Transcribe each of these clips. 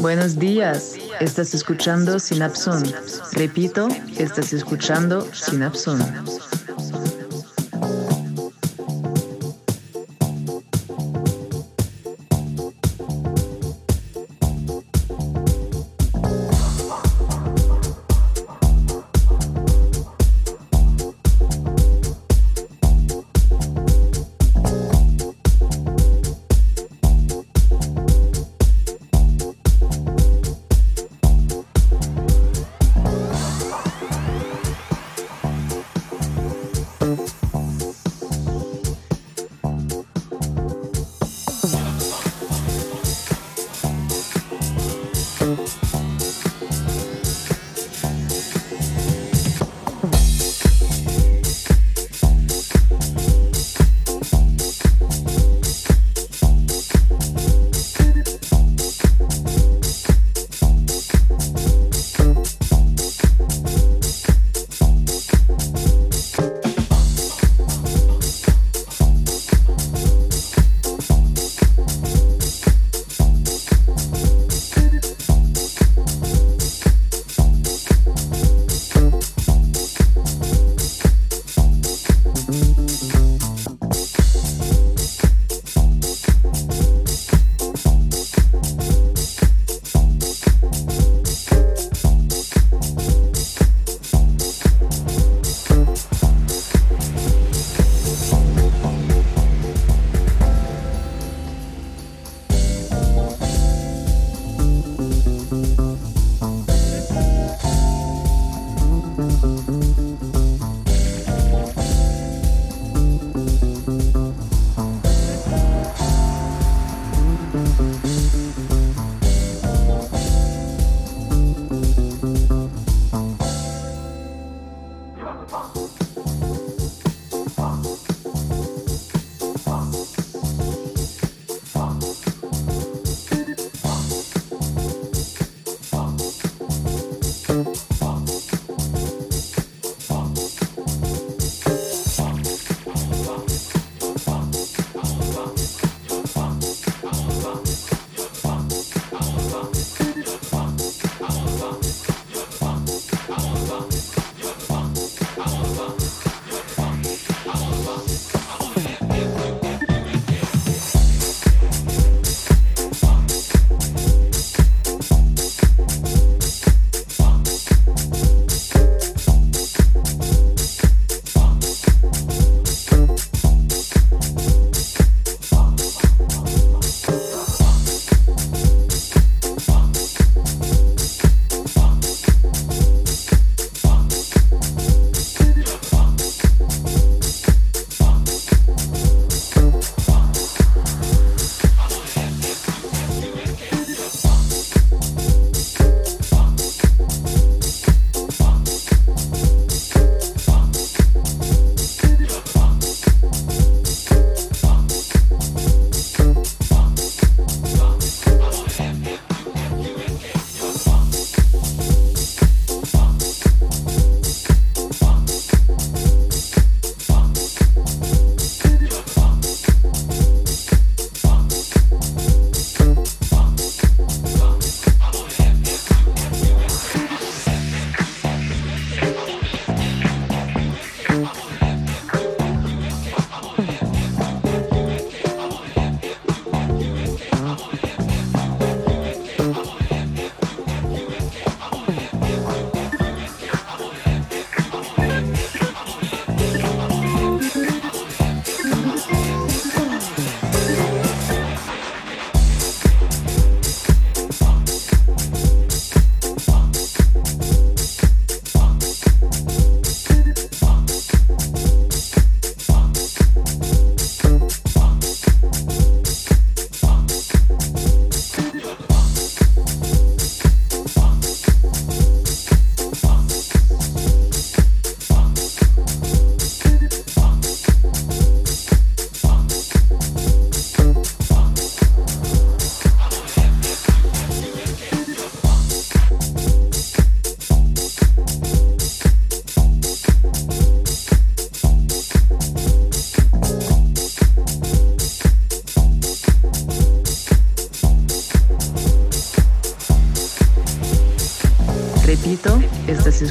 Buenos días, estás escuchando Sinapson. Repito, estás escuchando Sinapson.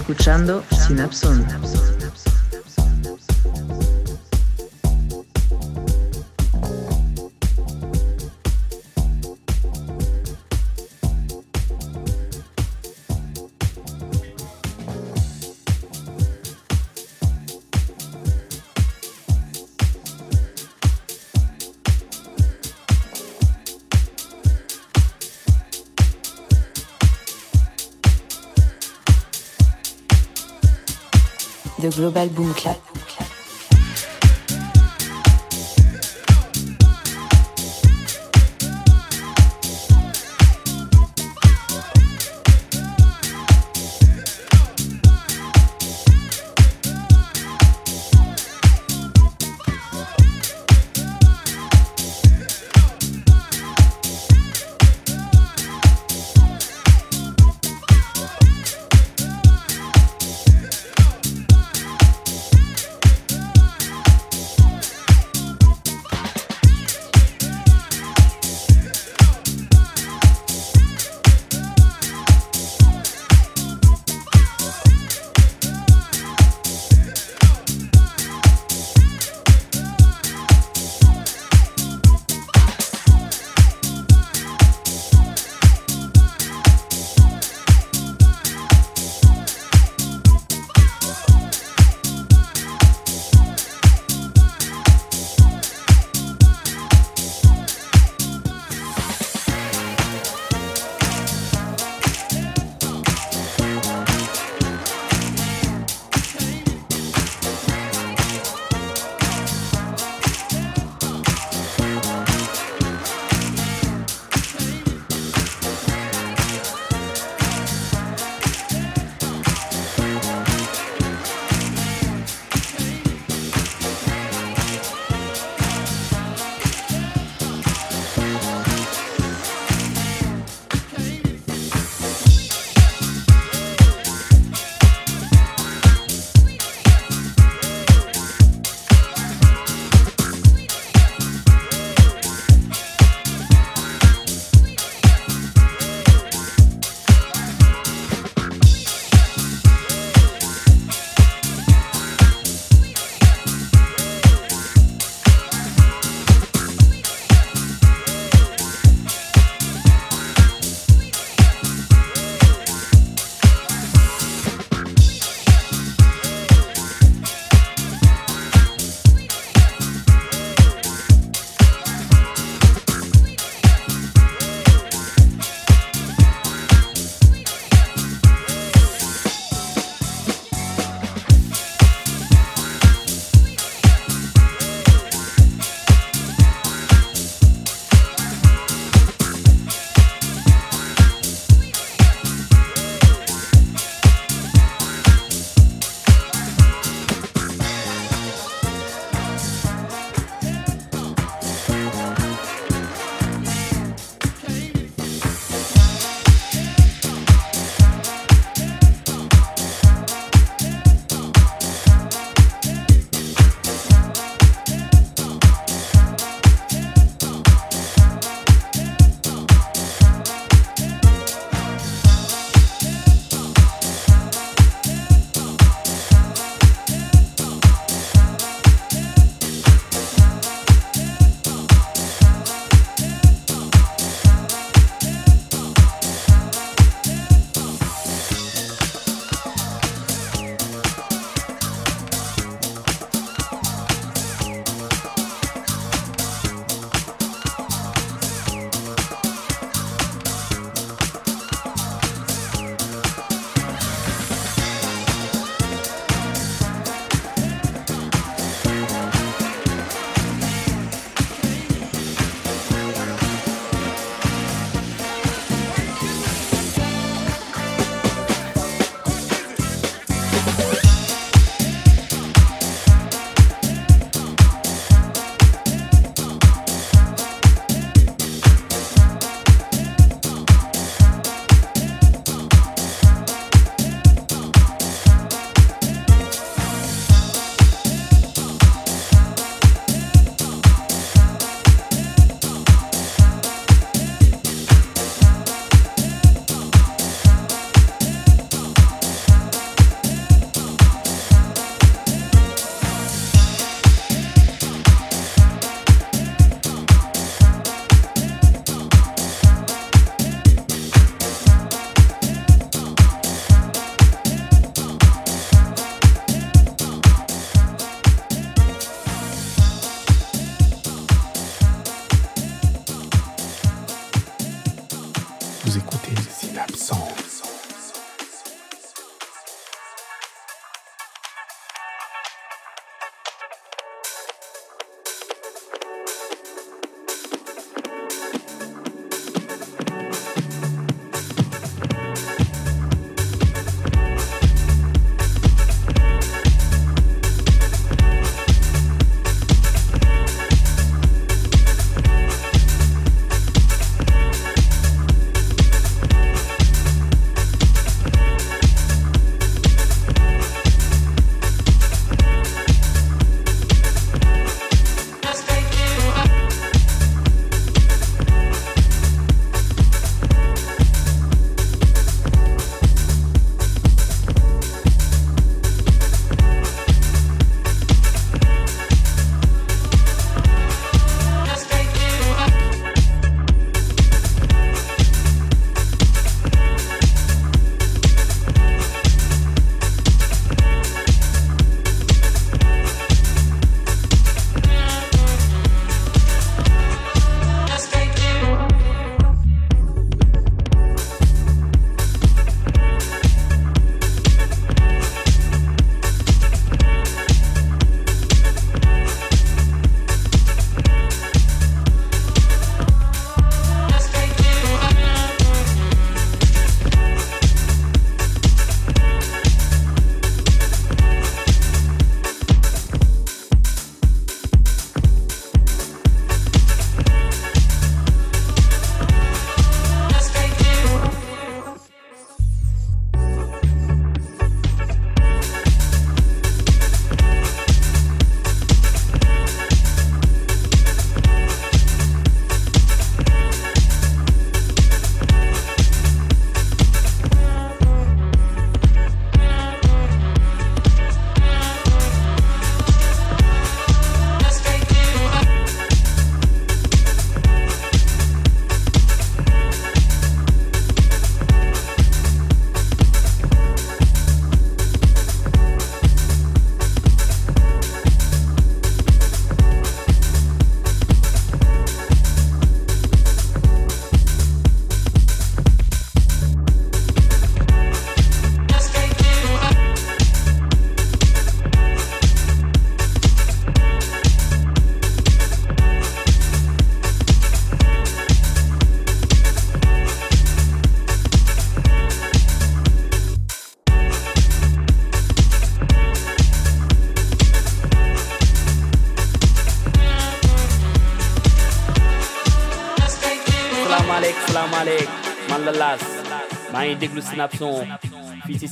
escuchando Synapson. Global Boom Clap.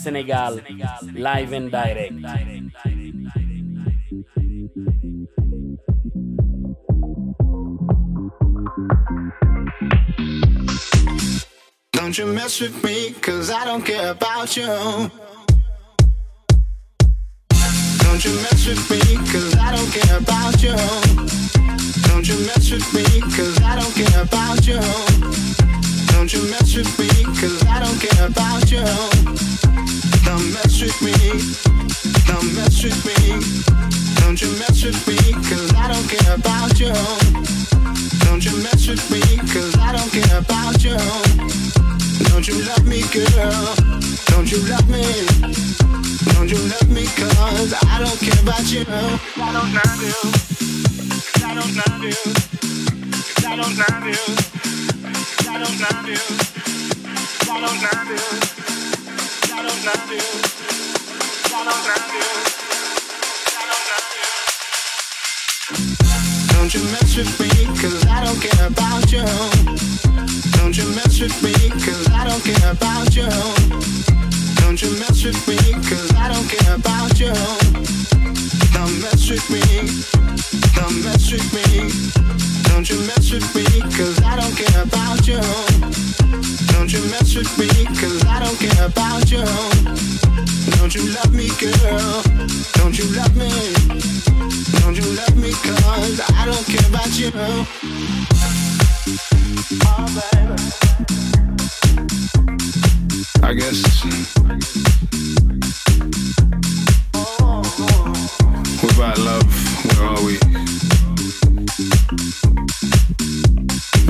Sénégal live and direct. Don't you mess with me, cause I don't care about you. Don't you mess with me, cause I don't care about you. Don't you mess with me, cause I don't care about you. Don't you mess with me, cause I don't care about you. Don't mess with me, don't mess with me. Don't you mess with me, cause I don't care about you. Don't you mess with me, cause I don't care about you. Don't you love me, girl? Don't you love me? Don't you love me, cause I don't care about you. I don't love you. I don't love you. I don't love you. Don't you mess with me, cause I don't care about you. Don't you mess with me, cause I don't care about you. Don't you mess with me, cause I don't care about you. Don't mess with me. Don't mess with me. Don't you mess with me, cause I don't care about you. Don't you mess with me, cause I don't care about you. Don't you love me, girl? Don't you love me? Don't you love me, cause I don't care about you. Oh, baby. I guess. Without love, where are we?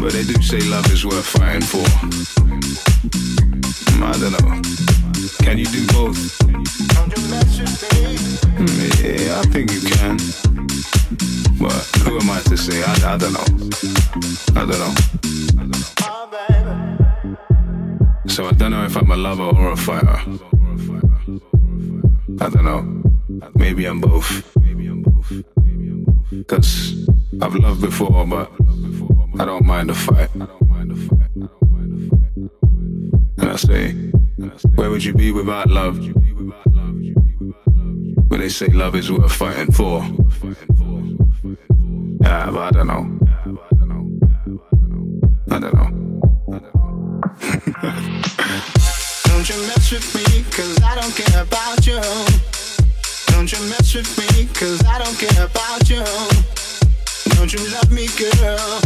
But they do say love is worth fighting for. I don't know. Can you do both? Yeah, I think you can. But who am I to say? I, I don't know. I don't know. So I don't know if I'm a lover or a fighter. I don't know. Maybe I'm both. Cause I've loved before, but I don't mind the fight. And I say, where would you be without love? When they say love is worth fighting for. Yeah, but I don't know. I don't know. Don't you mess with me, cause I don't care about you. Don't you mess with me, cause I don't care about you. Don't you love me, girl?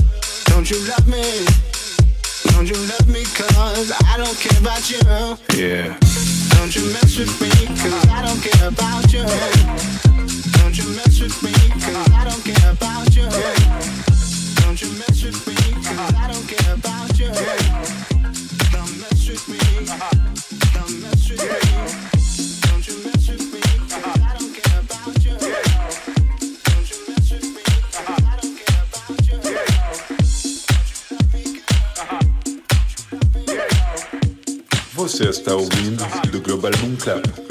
Don't you love me? Don't you love me cause I don't care about you? Yeah. Don't you mess with me cause I don't care about you? Don't you mess with me cause I don't care about you? Don't you mess with me cause I don't care about you? Você está ouvindo do Global Boom Club.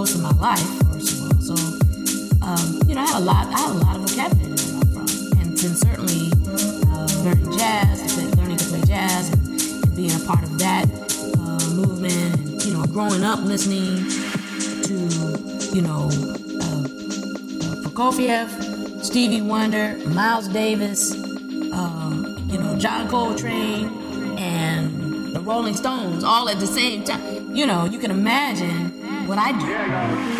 most of my life, first of all. So, um, you know, I had a lot. I had a lot of vocabulary to from, and then certainly uh, learning jazz, learning to play jazz, and, and being a part of that uh, movement. And, you know, growing up listening to, you know, uh, uh Prokofiev, Stevie Wonder, Miles Davis, um, you know, John Coltrane, and the Rolling Stones, all at the same time. You know, you can imagine what I do.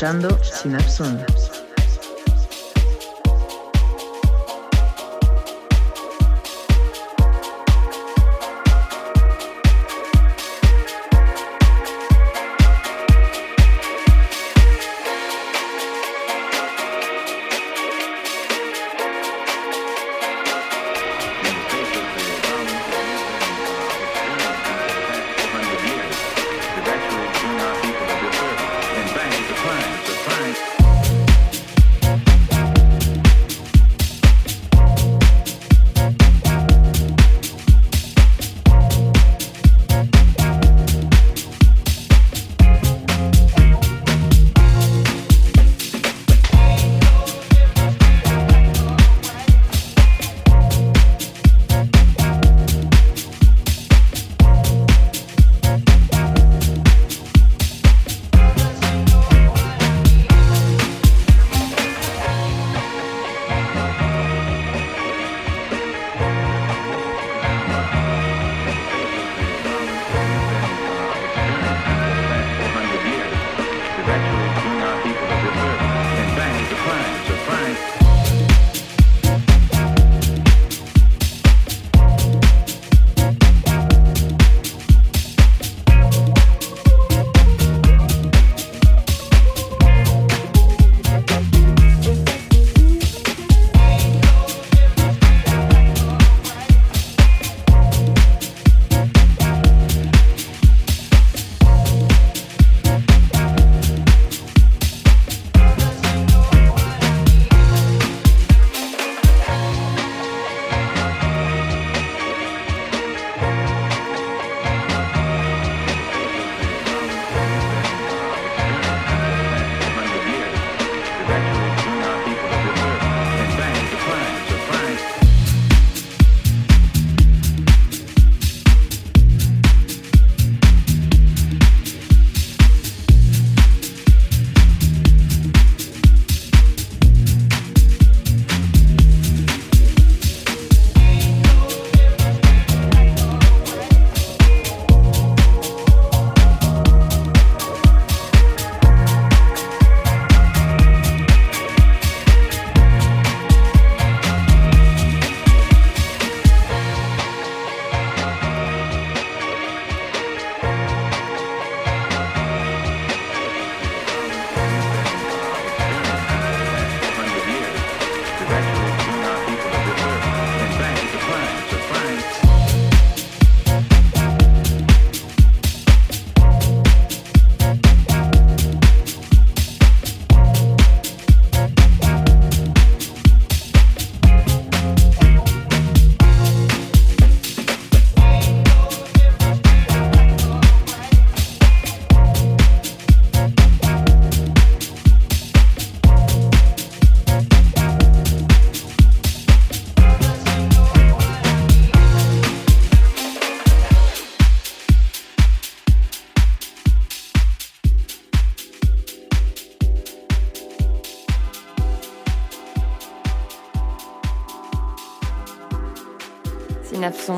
Escuchando Synapson.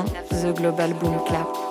The Global Boom Clap.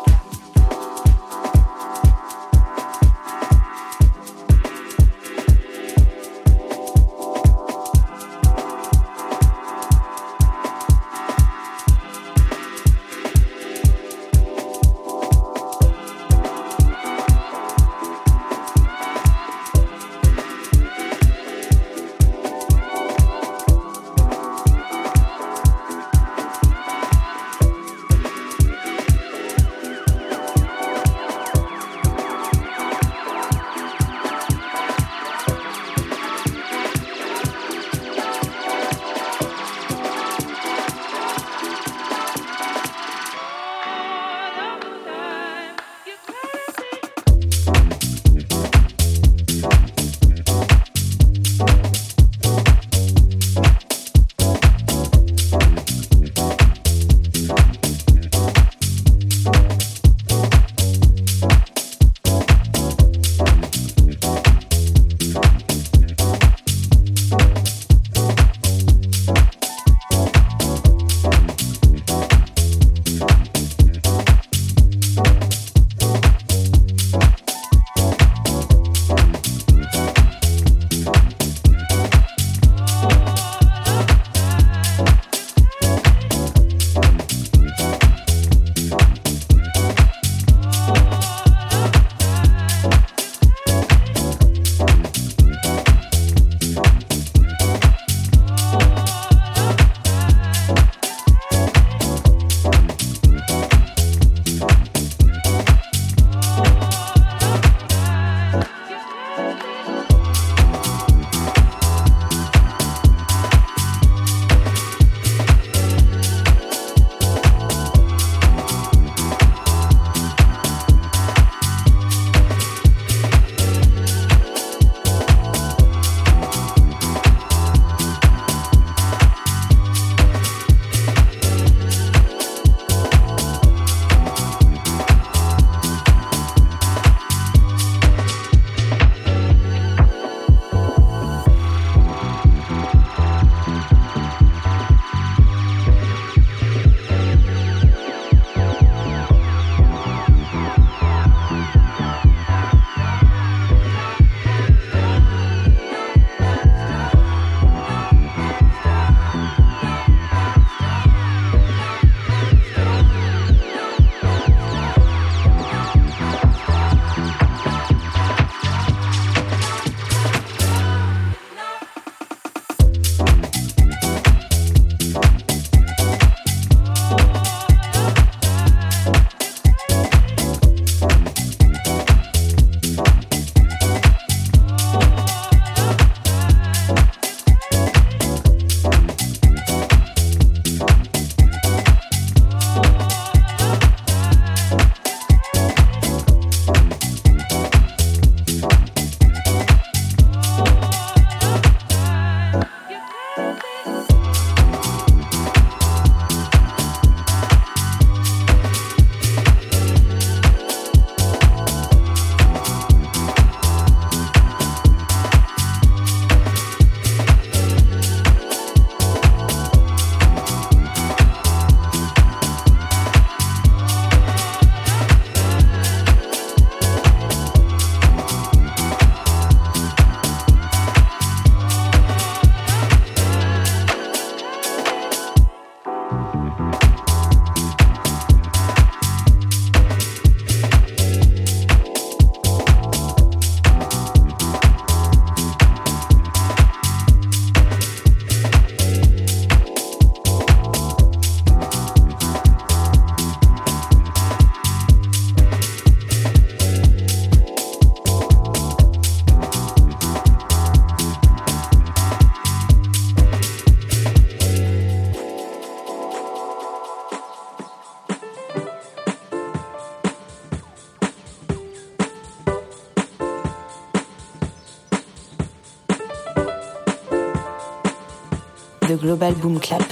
Global Boom Clap.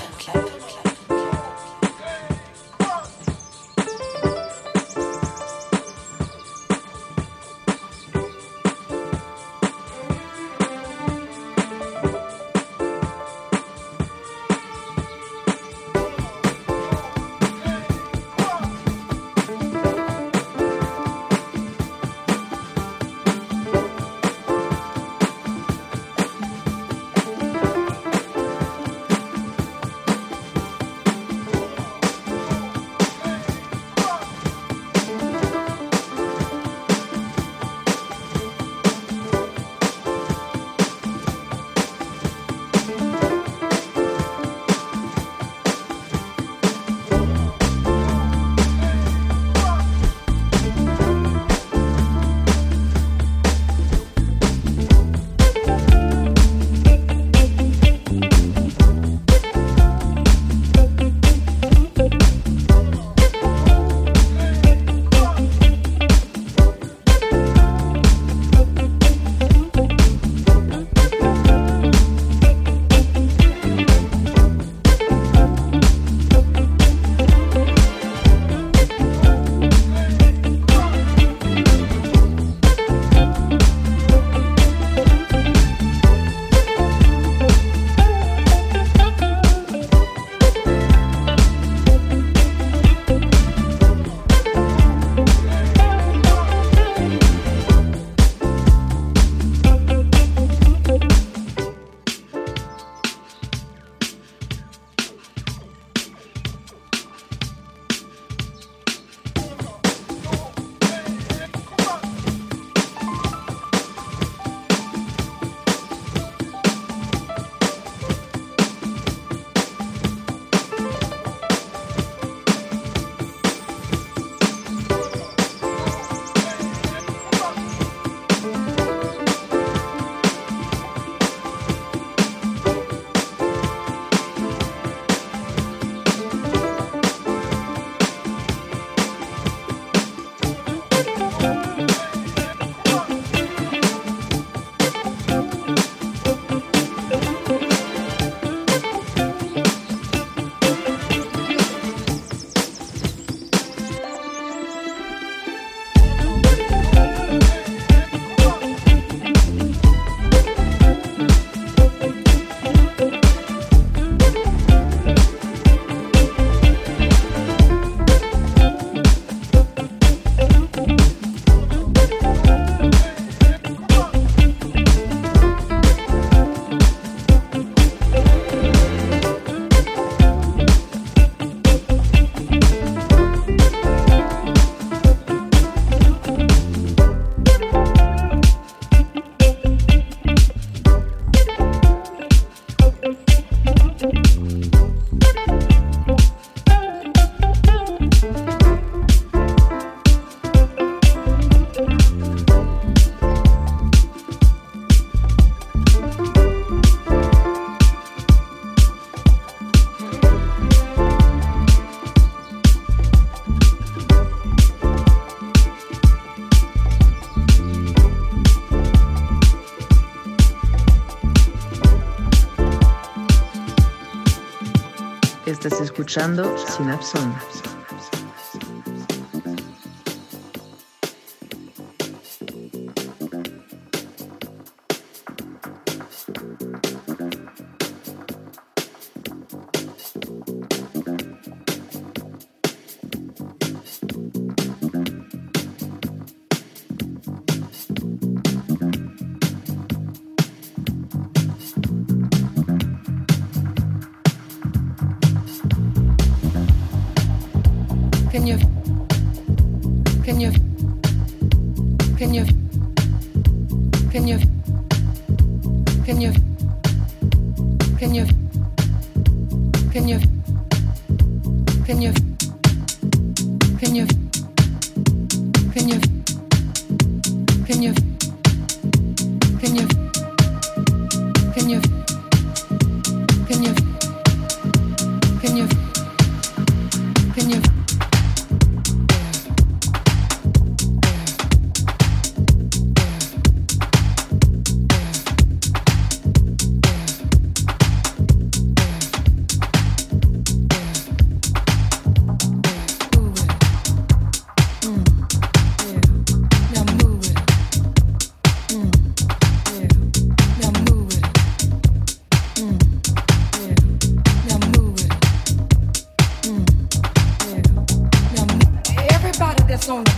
Escuchando Synapson.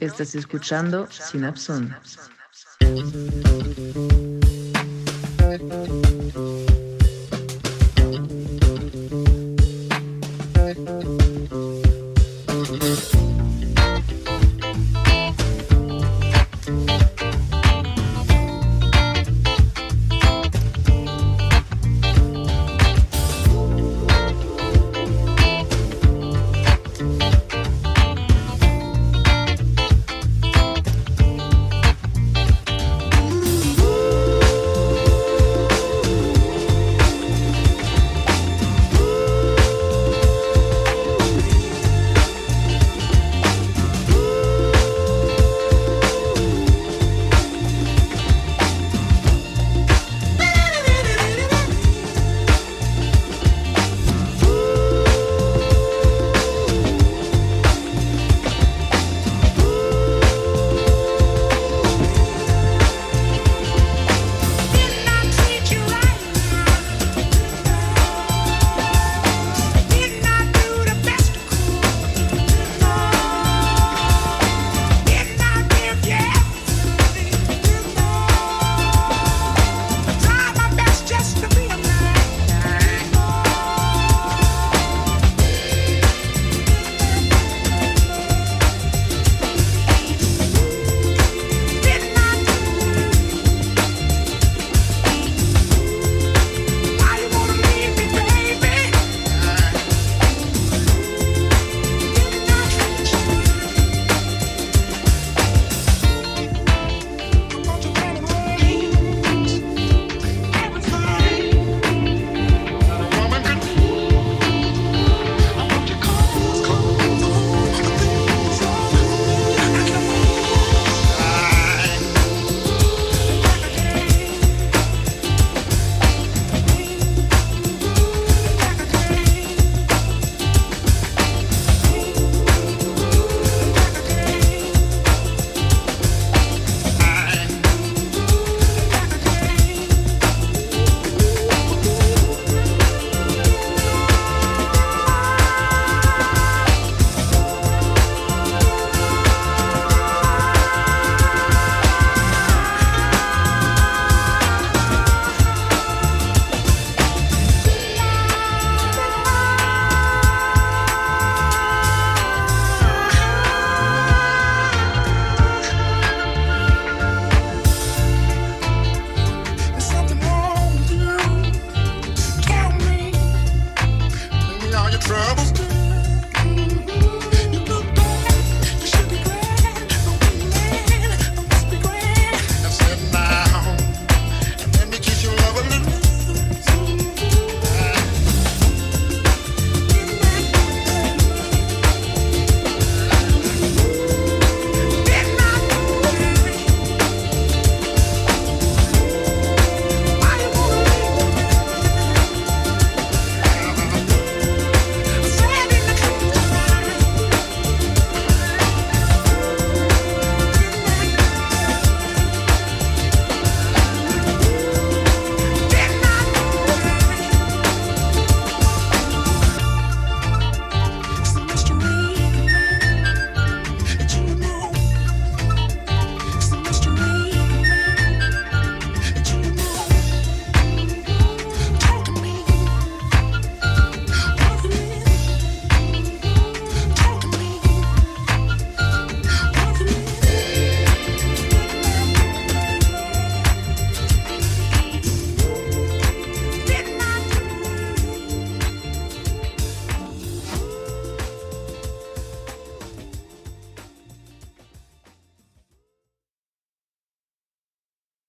Estás escuchando Synapson.